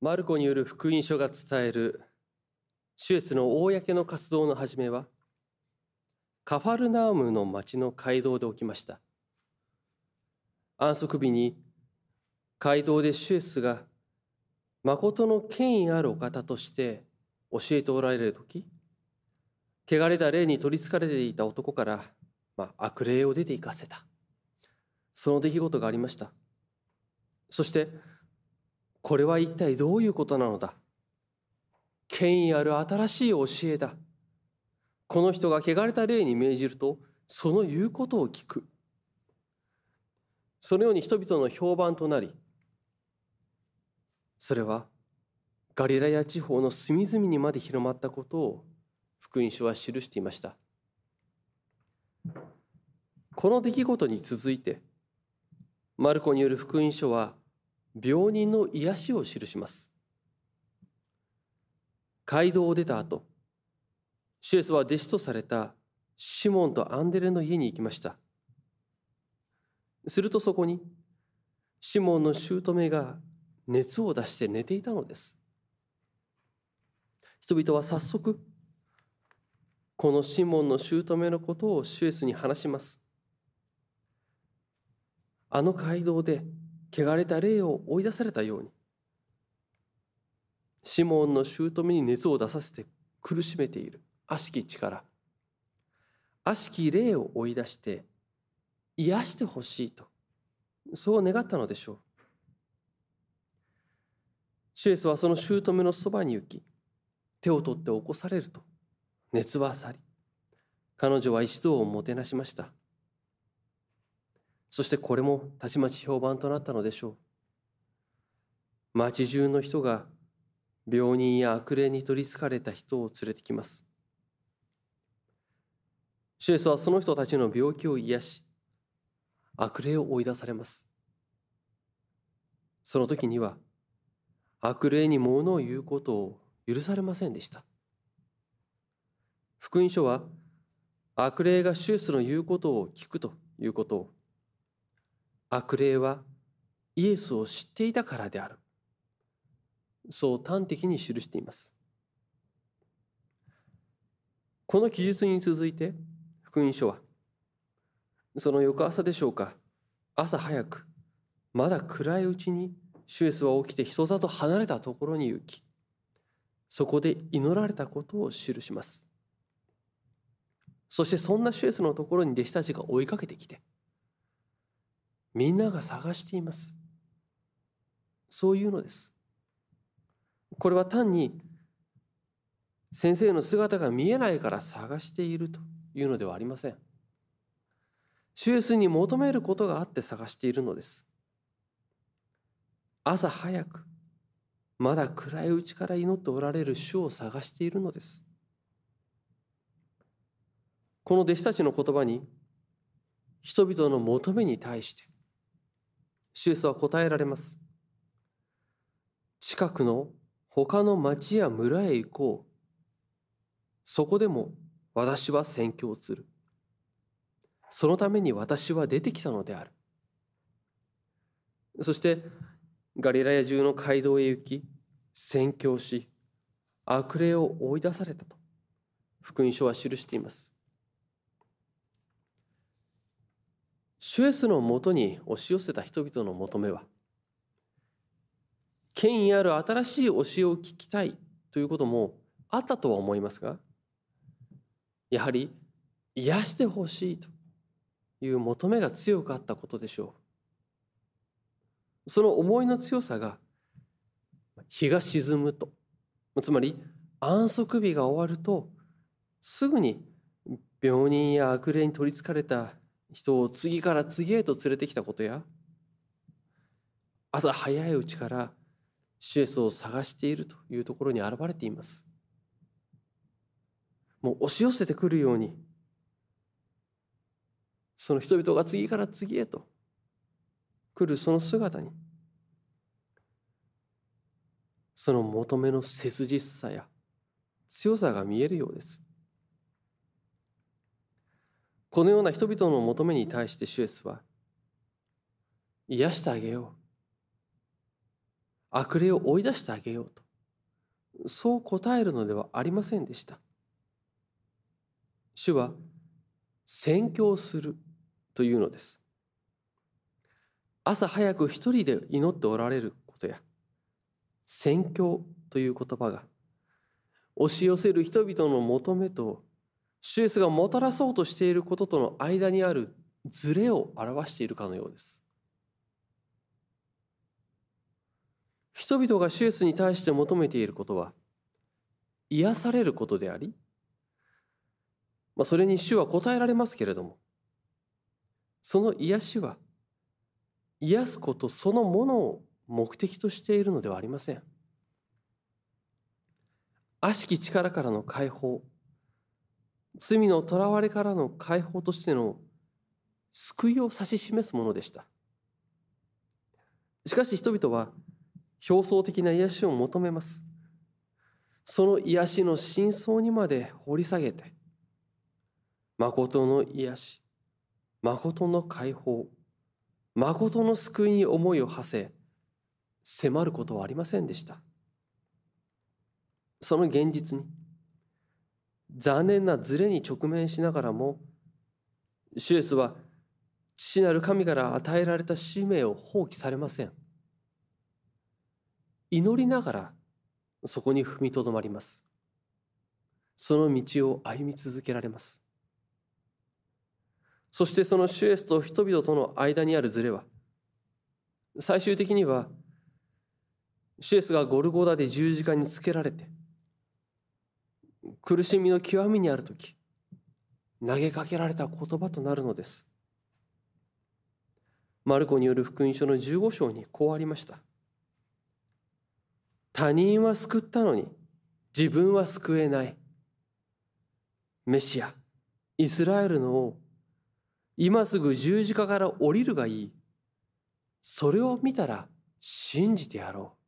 マルコによる福音書が伝えるシュエスの公の活動の始めはカファルナウムの町の街道で起きました。安息日に街道でシュエスが誠の権威あるお方として教えておられる時汚れた霊に取りつかれていた男から、まあ、悪霊を出て行かせた。その出来事がありました。そしてこれは一体どういうことなのだ？権威ある新しい教えだ。この人が汚れた霊に命じるとその言うことを聞く。そのように人々の評判となりそれはガリラヤ地方の隅々にまで広まったことを福音書は記していました。この出来事に続いてマルコによる福音書は病人の癒しを記します。街道を出た後シュエスは弟子とされたシモンとアンデレの家に行きました。するとそこにシモンの姑が熱を出して寝ていたのです。人々は早速このシモンの姑のことをシュエスに話します。あの街道で汚れた霊を追い出されたように。シモンの姑に熱を出させて苦しめている。悪しき力。悪しき霊を追い出して癒してほしいと。そう願ったのでしょう。シュエスはその姑のそばに行き手を取って起こされると熱は去り彼女は一度をもてなしました。そしてこれもたちまち評判となったのでしょう。町中の人が病人や悪霊に取りつかれた人を連れてきます。シュエスはその人たちの病気を癒し悪霊を追い出されます。その時には悪霊に物を言うことを許されませんでした。福音書は悪霊がシュエスの言うことを聞くということを悪霊はイエスを知っていたからである。そう端的に記しています。この記述に続いて福音書はその翌朝でしょうか朝早くまだ暗いうちにシュエスは起きて人里離れたところに行きそこで祈られたことを記します。そしてそんなシュエスのところに弟子たちが追いかけてきてみんなが探しています。そういうのです。これは単に先生の姿が見えないから探しているというのではありません。シュエスに求めることがあって探しているのです。朝早くまだ暗いうちから祈っておられる主を探しているのです。この弟子たちの言葉に人々の求めに対してシュエスは答えられます。近くの他の町や村へ行こう。そこでも私は宣教する。そのために私は出てきたのである。そしてガリラヤ中の街道へ行き、宣教し、悪霊を追い出されたと福音書は記しています。シュエスのもとに押し寄せた人々の求めは権威ある新しい教えを聞きたいということもあったとは思いますがやはり癒してほしいという求めが強くあったことでしょう。その思いの強さが日が沈むとつまり安息日が終わるとすぐに病人や悪霊に取りつかれた人を次から次へと連れてきたことや朝早いうちからシエスを探しているというところに現れています。もう押し寄せてくるようにその人々が次から次へと来るその姿にその求めの切実さや強さが見えるようです。このような人々の求めに対してシュエスは癒してあげよう。悪霊を追い出してあげようと。そう答えるのではありませんでした。主は宣教するというのです。朝早く一人で祈っておられることや宣教という言葉が押し寄せる人々の求めと主イエスがもたらそうとしていることとの間にあるズレを表しているかのようです。人々が主イエスに対して求めていることは癒されることであり、まあ、それに主は答えられますけれどもその癒しは癒すことそのものを目的としているのではありません。悪しき力からの解放罪の囚われからの解放としての救いを指し示すものでした。しかし人々は表層的な癒しを求めます。その癒しの真相にまで掘り下げて誠の癒し誠の解放誠の救いに思いを馳せ迫ることはありませんでした。その現実に残念なズレに直面しながらもシュエスは父なる神から与えられた使命を放棄されません。祈りながらそこに踏みとどまります。その道を歩み続けられます。そしてそのシュエスと人々との間にあるズレは最終的にはシュエスがゴルゴダで十字架につけられて苦しみの極みにある時投げかけられた言葉となるのです。マルコによる福音書の15章にこうありました。他人は救ったのに自分は救えない。メシアイスラエルの王今すぐ十字架から降りるがいい。それを見たら信じてやろう。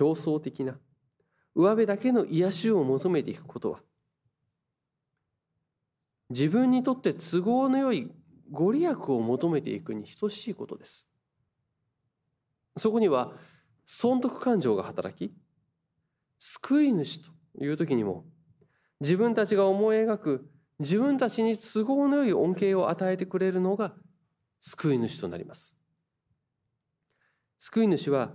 表層的な上辺だけの癒しを求めていくことは自分にとって都合のよいご利益を求めていくに等しいことです。そこには損得感情が働き救い主という時にも自分たちが思い描く自分たちに都合のよい恩恵を与えてくれるのが救い主となります。救い主は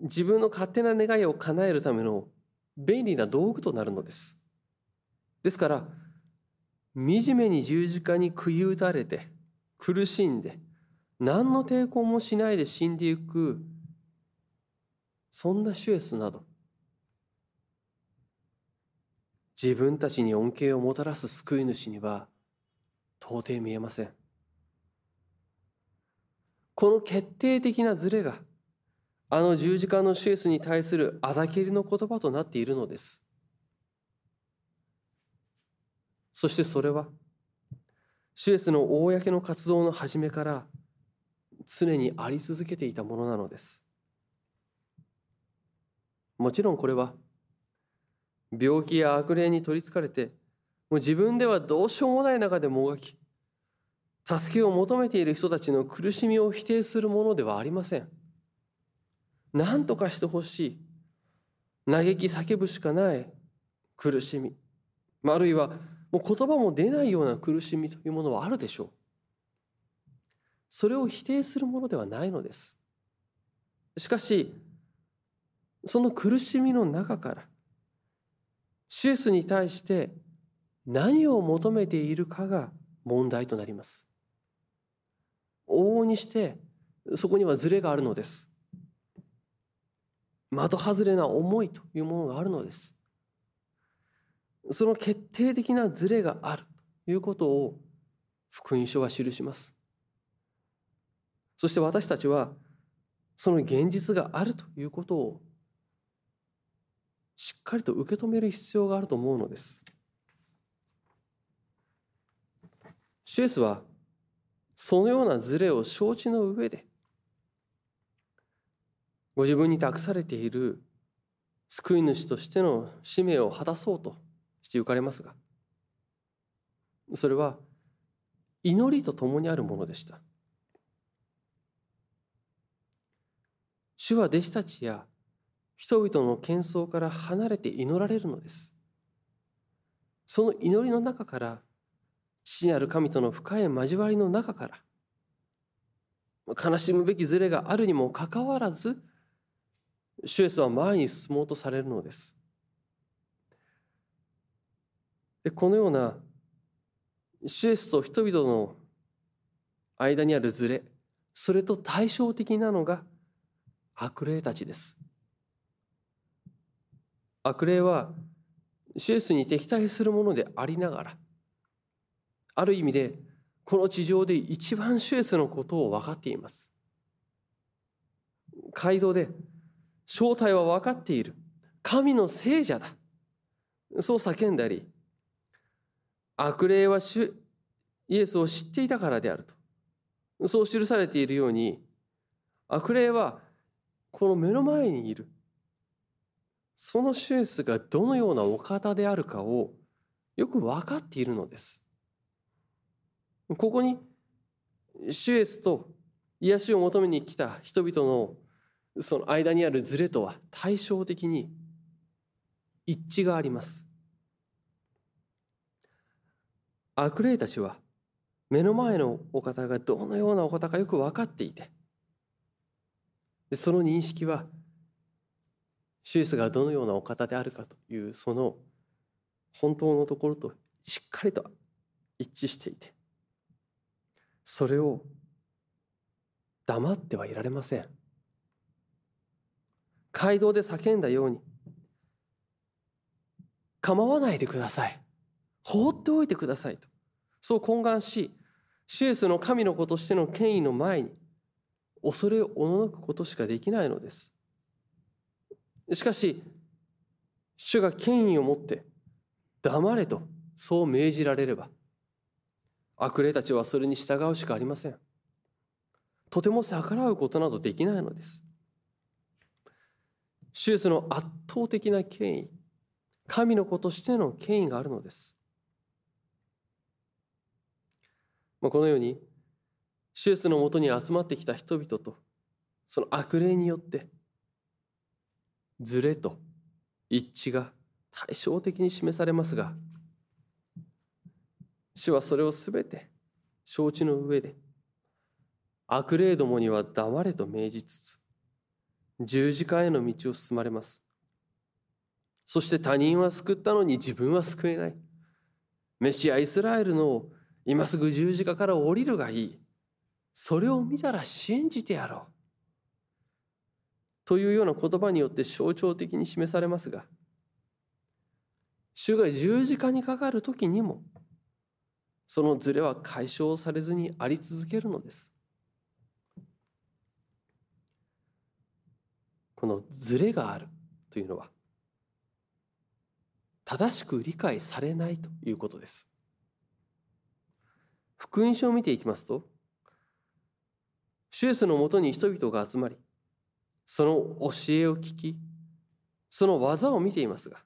自分の勝手な願いを叶えるための便利な道具となるのです。ですから惨めに十字架に食い打たれて苦しんで何の抵抗もしないで死んでいくそんなシュエスなど自分たちに恩恵をもたらす救い主には到底見えません。この決定的なズレがあの十字架のシュエスに対するあざけりの言葉となっているのです。そしてそれはシュエスの公の活動の始めから常にあり続けていたものなのです。もちろんこれは病気や悪霊に取りつかれてもう自分ではどうしようもない中でもがき助けを求めている人たちの苦しみを否定するものではありません。何とかしてほしい。嘆き叫ぶしかない。苦しみ。あるいはもう言葉も出ないような苦しみというものはあるでしょう。それを否定するものではないのです。しかしその苦しみの中からシエスに対して何を求めているかが問題となります。往々にしてそこにはズレがあるのです。的外れな思いというものがあるのですその決定的なズレがあるということを福音書は記しますそして私たちはその現実があるということをしっかりと受け止める必要があると思うのです。シュエスはそのようなズレを承知の上でご自分に託されている救い主としての使命を果たそうとして行かれますがそれは祈りとともにあるものでした。主は弟子たちや人々の喧騒から離れて祈られるのです。その祈りの中から父なる神との深い交わりの中から悲しむべきズレがあるにもかかわらず主イエスは前に進もうとされるのです。でこのような主イエスと人々の間にあるズレそれと対照的なのが悪霊たちです。悪霊はシエスに敵対するものでありながらある意味でこの地上で一番シュエスのことを分かっています。街道で正体は分かっている。神の聖者だ。そう叫んだり、悪霊は主イエスを知っていたからであると。そう記されているように、悪霊はこの目の前にいる。そのシュエスがどのようなお方であるかをよく分かっているのです。ここにシュエスと癒しを求めに来た人々のその間にあるズレとは対照的に一致があります。悪霊たちは目の前のお方がどのようなお方かよく分かっていてその認識はシュエスがどのようなお方であるかというその本当のところとしっかりと一致していてそれを黙ってはいられません街道で叫んだように構わないでください放っておいてくださいとそう懇願しシエスの神の子としての権威の前に恐れおののくことしかできないのですしかし主が権威を持って黙れとそう命じられれば悪霊たちはそれに従うしかありません。とても逆らうことなどできないのです。手術の圧倒的な権威、神の子としての権威があるのです。まあこのように、手術のもとに集まってきた人々と、その悪霊によって、ズレと一致が対照的に示されますが、主はそれをすべて承知の上で、悪霊どもには黙れと命じつつ、十字架への道を進まれます。そして他人は救ったのに自分は救えない。メシア・イスラエルの今すぐ十字架から降りるがいい。それを見たら信じてやろう。というような言葉によって象徴的に示されますが、主が十字架にかかる時にも、そのズレは解消されずにあり続けるのです。このズレがあるというのは正しく理解されないということです。福音書を見ていきますと、シュエスのもとに人々が集まり、その教えを聞き、その技を見ていますが、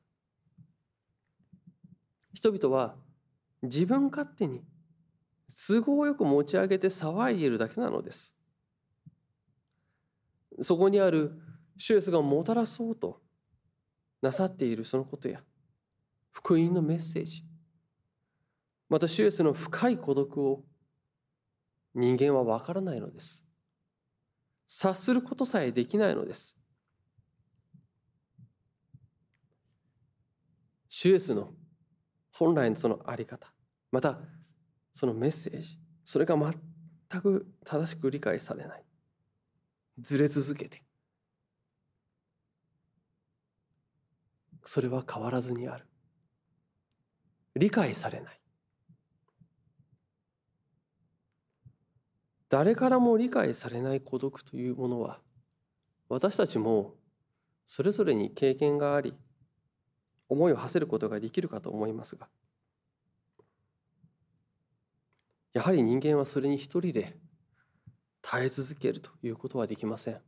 人々は自分勝手に都合よく持ち上げて騒いでいるだけなのです。そこにあるシュエスがもたらそうとなさっているそのことや福音のメッセージまたシュエスの深い孤独を人間はわからないのです。察することさえできないのです。シュエスの本来のそのあり方またそのメッセージそれが全く正しく理解されないずれ続けてそれは変わらずにある。理解されない。誰からも理解されない孤独というものは私たちもそれぞれに経験があり思いを馳せることができるかと思いますがやはり人間はそれに一人で耐え続けるということはできません。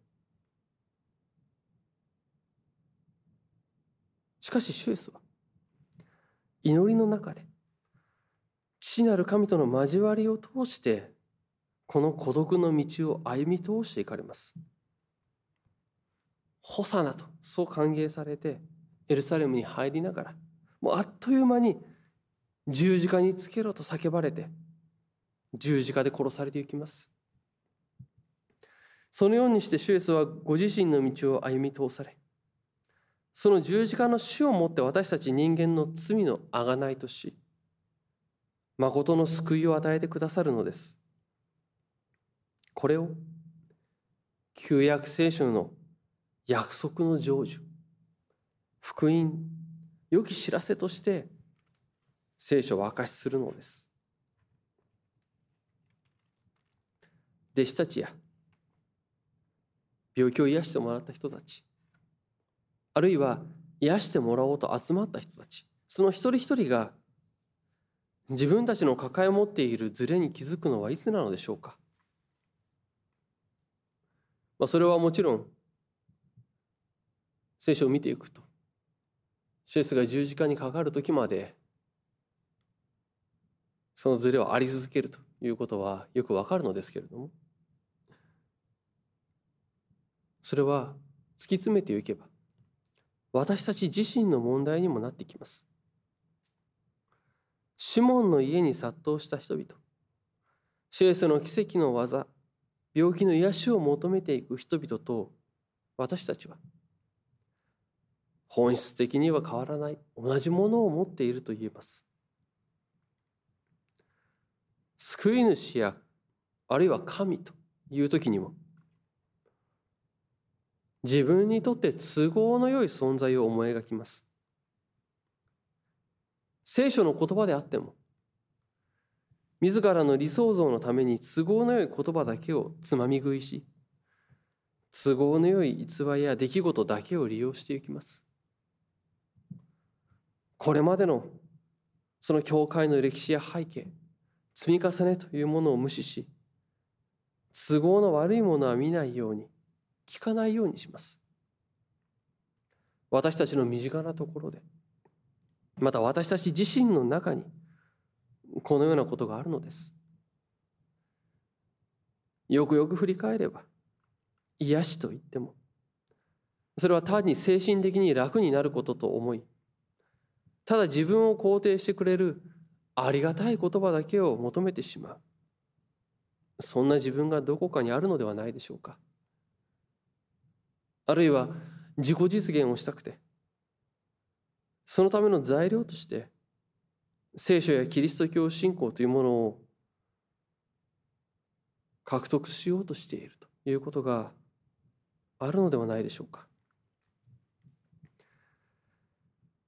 かしシュエスは祈りの中で父なる神との交わりを通してこの孤独の道を歩み通していかれます。ホサナとそう歓迎されてエルサレムに入りながらもうあっという間に十字架につけろと叫ばれて十字架で殺されていきます。そのようにして主イエスはご自身の道を歩み通されその十字架の死をもって私たち人間の罪の贖いとし誠の救いを与えてくださるのです。これを旧約聖書の約束の成就福音良き知らせとして聖書は明かしするのです。弟子たちや病気を癒してもらった人たちあるいは癒してもらおうと集まった人たち。その一人一人が自分たちの抱え持っているズレに気づくのはいつなのでしょうか、まあ、それはもちろん聖書を見ていくとシエスが十字架にかかる時までそのズレはあり続けるということはよくわかるのですけれどもそれは突き詰めていけば私たち自身の問題にもなってきます。シモンの家に殺到した人々。シエスの奇跡の技。病気の癒しを求めていく人々と私たちは。本質的には変わらない。同じものを持っていると言えます。救い主やあるいは神という時にも自分にとって都合の良い存在を思い描きます。聖書の言葉であっても自らの理想像のために都合の良い言葉だけをつまみ食いし都合の良い逸話や出来事だけを利用していきます。これまでのその教会の歴史や背景積み重ねというものを無視し都合の悪いものは見ないように聞かないようにします。私たちの身近なところで。また私たち自身の中にこのようなことがあるのです。よくよく振り返れば癒しと言ってもそれは単に精神的に楽になることと思いただ自分を肯定してくれるありがたい言葉だけを求めてしまう。そんな自分がどこかにあるのではないでしょうか。あるいは自己実現をしたくてそのための材料として聖書やキリスト教信仰というものを獲得しようとしているということがあるのではないでしょうか。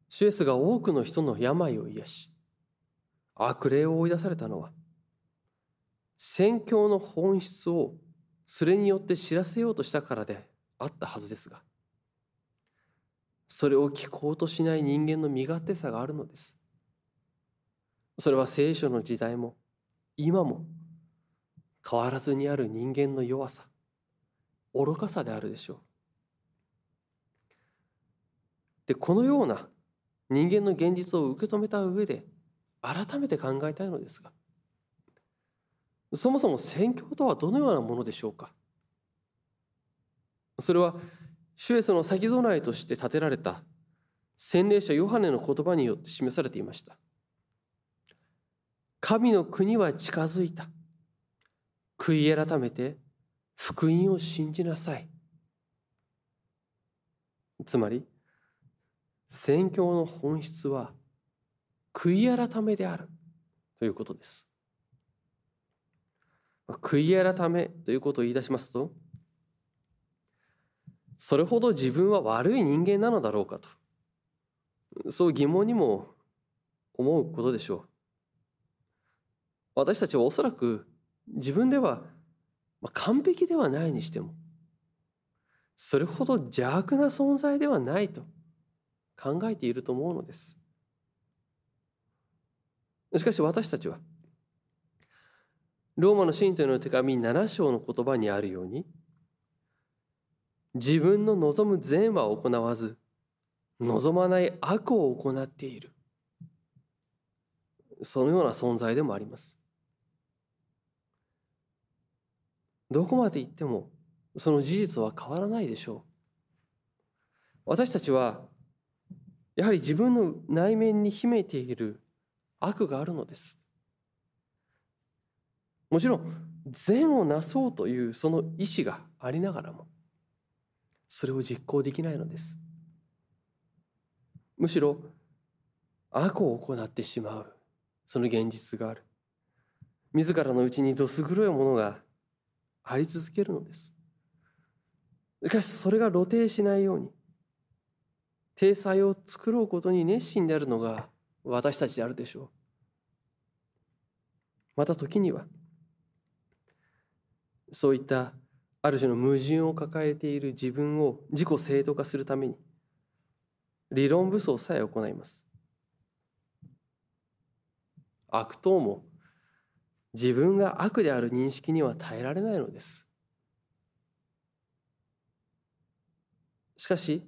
シュエスが多くの人の病を癒し、悪霊を追い出されたのは、宣教の本質をそれによって知らせようとしたからであったはずですが、それを聞こうとしない人間の身勝手さがあるのです。それは聖書の時代も今も変わらずにある人間の弱さ、愚かさであるでしょう。で、このような人間の現実を受け止めた上で改めて考えたいのですがそもそも宣教とはどのようなものでしょうかそれは主イエスの先備えとして立てられた洗礼者ヨハネの言葉によって示されていました。神の国は近づいた。悔い改めて福音を信じなさい。つまり宣教の本質は悔い改めである。ということです。悔い改めということを言い出しますとそれほど自分は悪い人間なのだろうかとそう疑問にも思うことでしょう。私たちはおそらく自分では完璧ではないにしてもそれほど邪悪な存在ではないと考えていると思うのです。しかし私たちはローマの信徒の手紙7章の言葉にあるように自分の望む善は行わず望まない悪を行っている。そのような存在でもあります。どこまで行ってもその事実は変わらないでしょう。私たちはやはり自分の内面に秘めている悪があるのです。もちろん善をなそうというその意志がありながらもそれを実行できないのです。むしろ悪を行ってしまう。その現実がある。自らのうちにどす黒いものがあり続けるのです。しかしそれが露呈しないように体裁を作ろうことに熱心であるのが私たちであるでしょう。また時にはそういったある種の矛盾を抱えている自分を自己正当化するために理論武装さえ行います。悪党も自分が悪である認識には耐えられないのです。しかし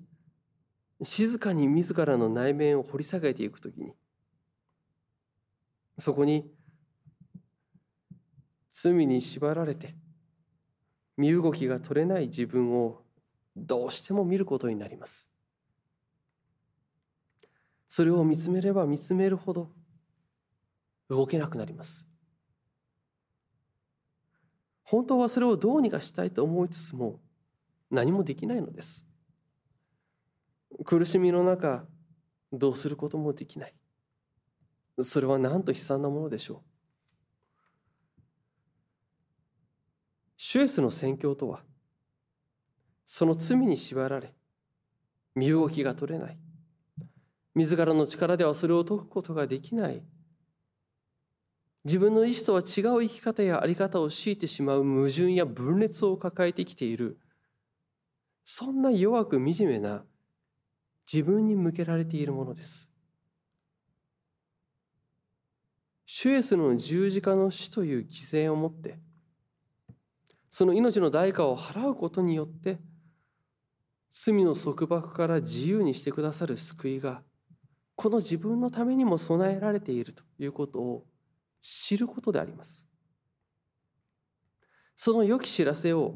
静かに自らの内面を掘り下げていくときにそこに罪に縛られて身動きが取れない自分をどうしても見ることになります。それを見つめれば見つめるほど動けなくなります。本当はそれをどうにかしたいと思いつつも何もできないのです。苦しみの中どうすることもできない。それはなんと悲惨なものでしょう。シュエスの宣教とはその罪に縛られ身動きが取れない。自らの力ではそれを解くことができない。自分の意志とは違う生き方や在り方を強いてしまう矛盾や分裂を抱えてきている。そんな弱く惨めな自分に向けられているものです。シュエスの十字架の死という犠牲をもってその命の代価を払うことによって罪の束縛から自由にしてくださる救いがこの自分のためにも備えられているということを知ることであります。その良き知らせを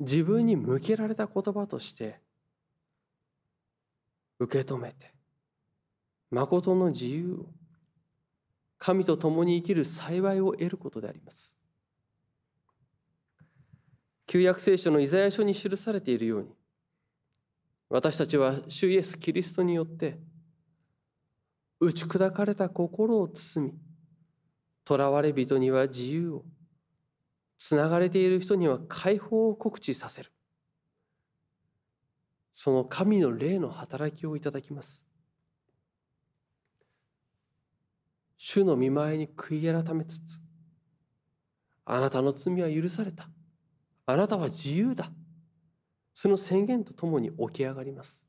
自分に向けられた言葉として受け止めて誠の自由を神と共に生きる幸いを得ることであります。旧約聖書のイザヤ書に記されているように私たちは主イエス・キリストによって打ち砕かれた心を包み囚われ人には自由をつながれている人には解放を告知させるその神の霊の働きをいただきます。主の見前に悔い改めつつ、あなたの罪は許された。あなたは自由だ。その宣言とともに起き上がります。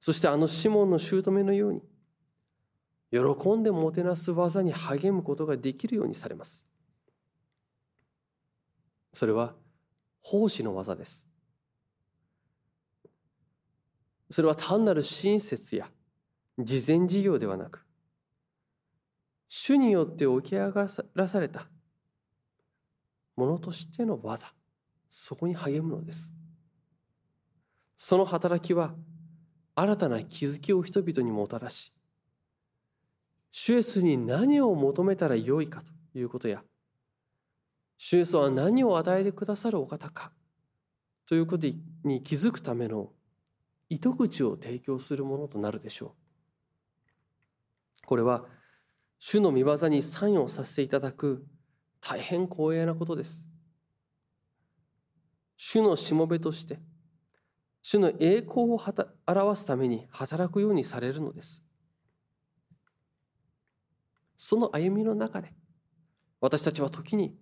そしてあのシモンの姑のように、喜んでもてなす技に励むことができるようにされます。それは奉仕の技です。それは単なる親切や慈善事業ではなく主によって起き上がらされたものとしての技そこに励むのですその働きは新たな気づきを人々にもたらし主イエスに何を求めたらよいかということや主イエスは何を与えてくださるお方かということに気づくための糸口を提供するものとなるでしょう。これは主の御業に参与させていただく大変光栄なことです。主のしもべとして主の栄光を表すために働くようにされるのです。その歩みの中で私たちは時に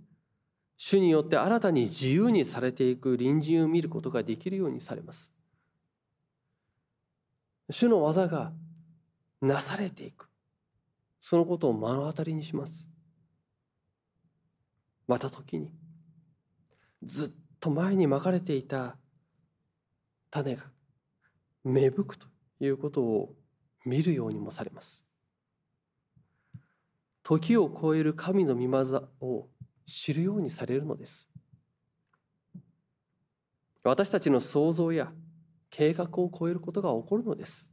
主によって新たに自由にされていく隣人を見ることができるようにされます。主の技がなされていくそのことを目の当たりにしますまた時にずっと前にまかれていた種が芽吹くということを見るようにもされます。時を超える神の御業を知るようにされるのです。私たちの想像や計画を超えることが起こるのです。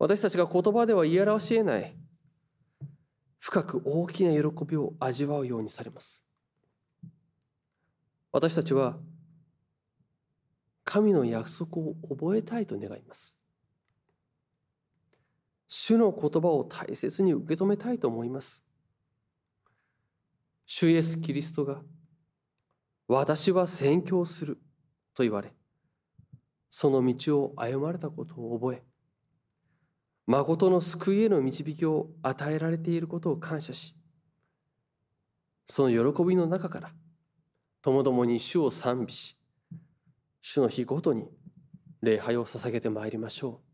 私たちが言葉では言い表し得ない深く大きな喜びを味わうようにされます。私たちは神の約束を覚えたいと願います。主の言葉を大切に受け止めたいと思います。主イエス・キリストが私は宣教すると言われその道を歩まれたことを覚え誠の救いへの導きを与えられていることを感謝しその喜びの中からともどもに主を賛美し主の日ごとに礼拝を捧げてまいりましょう。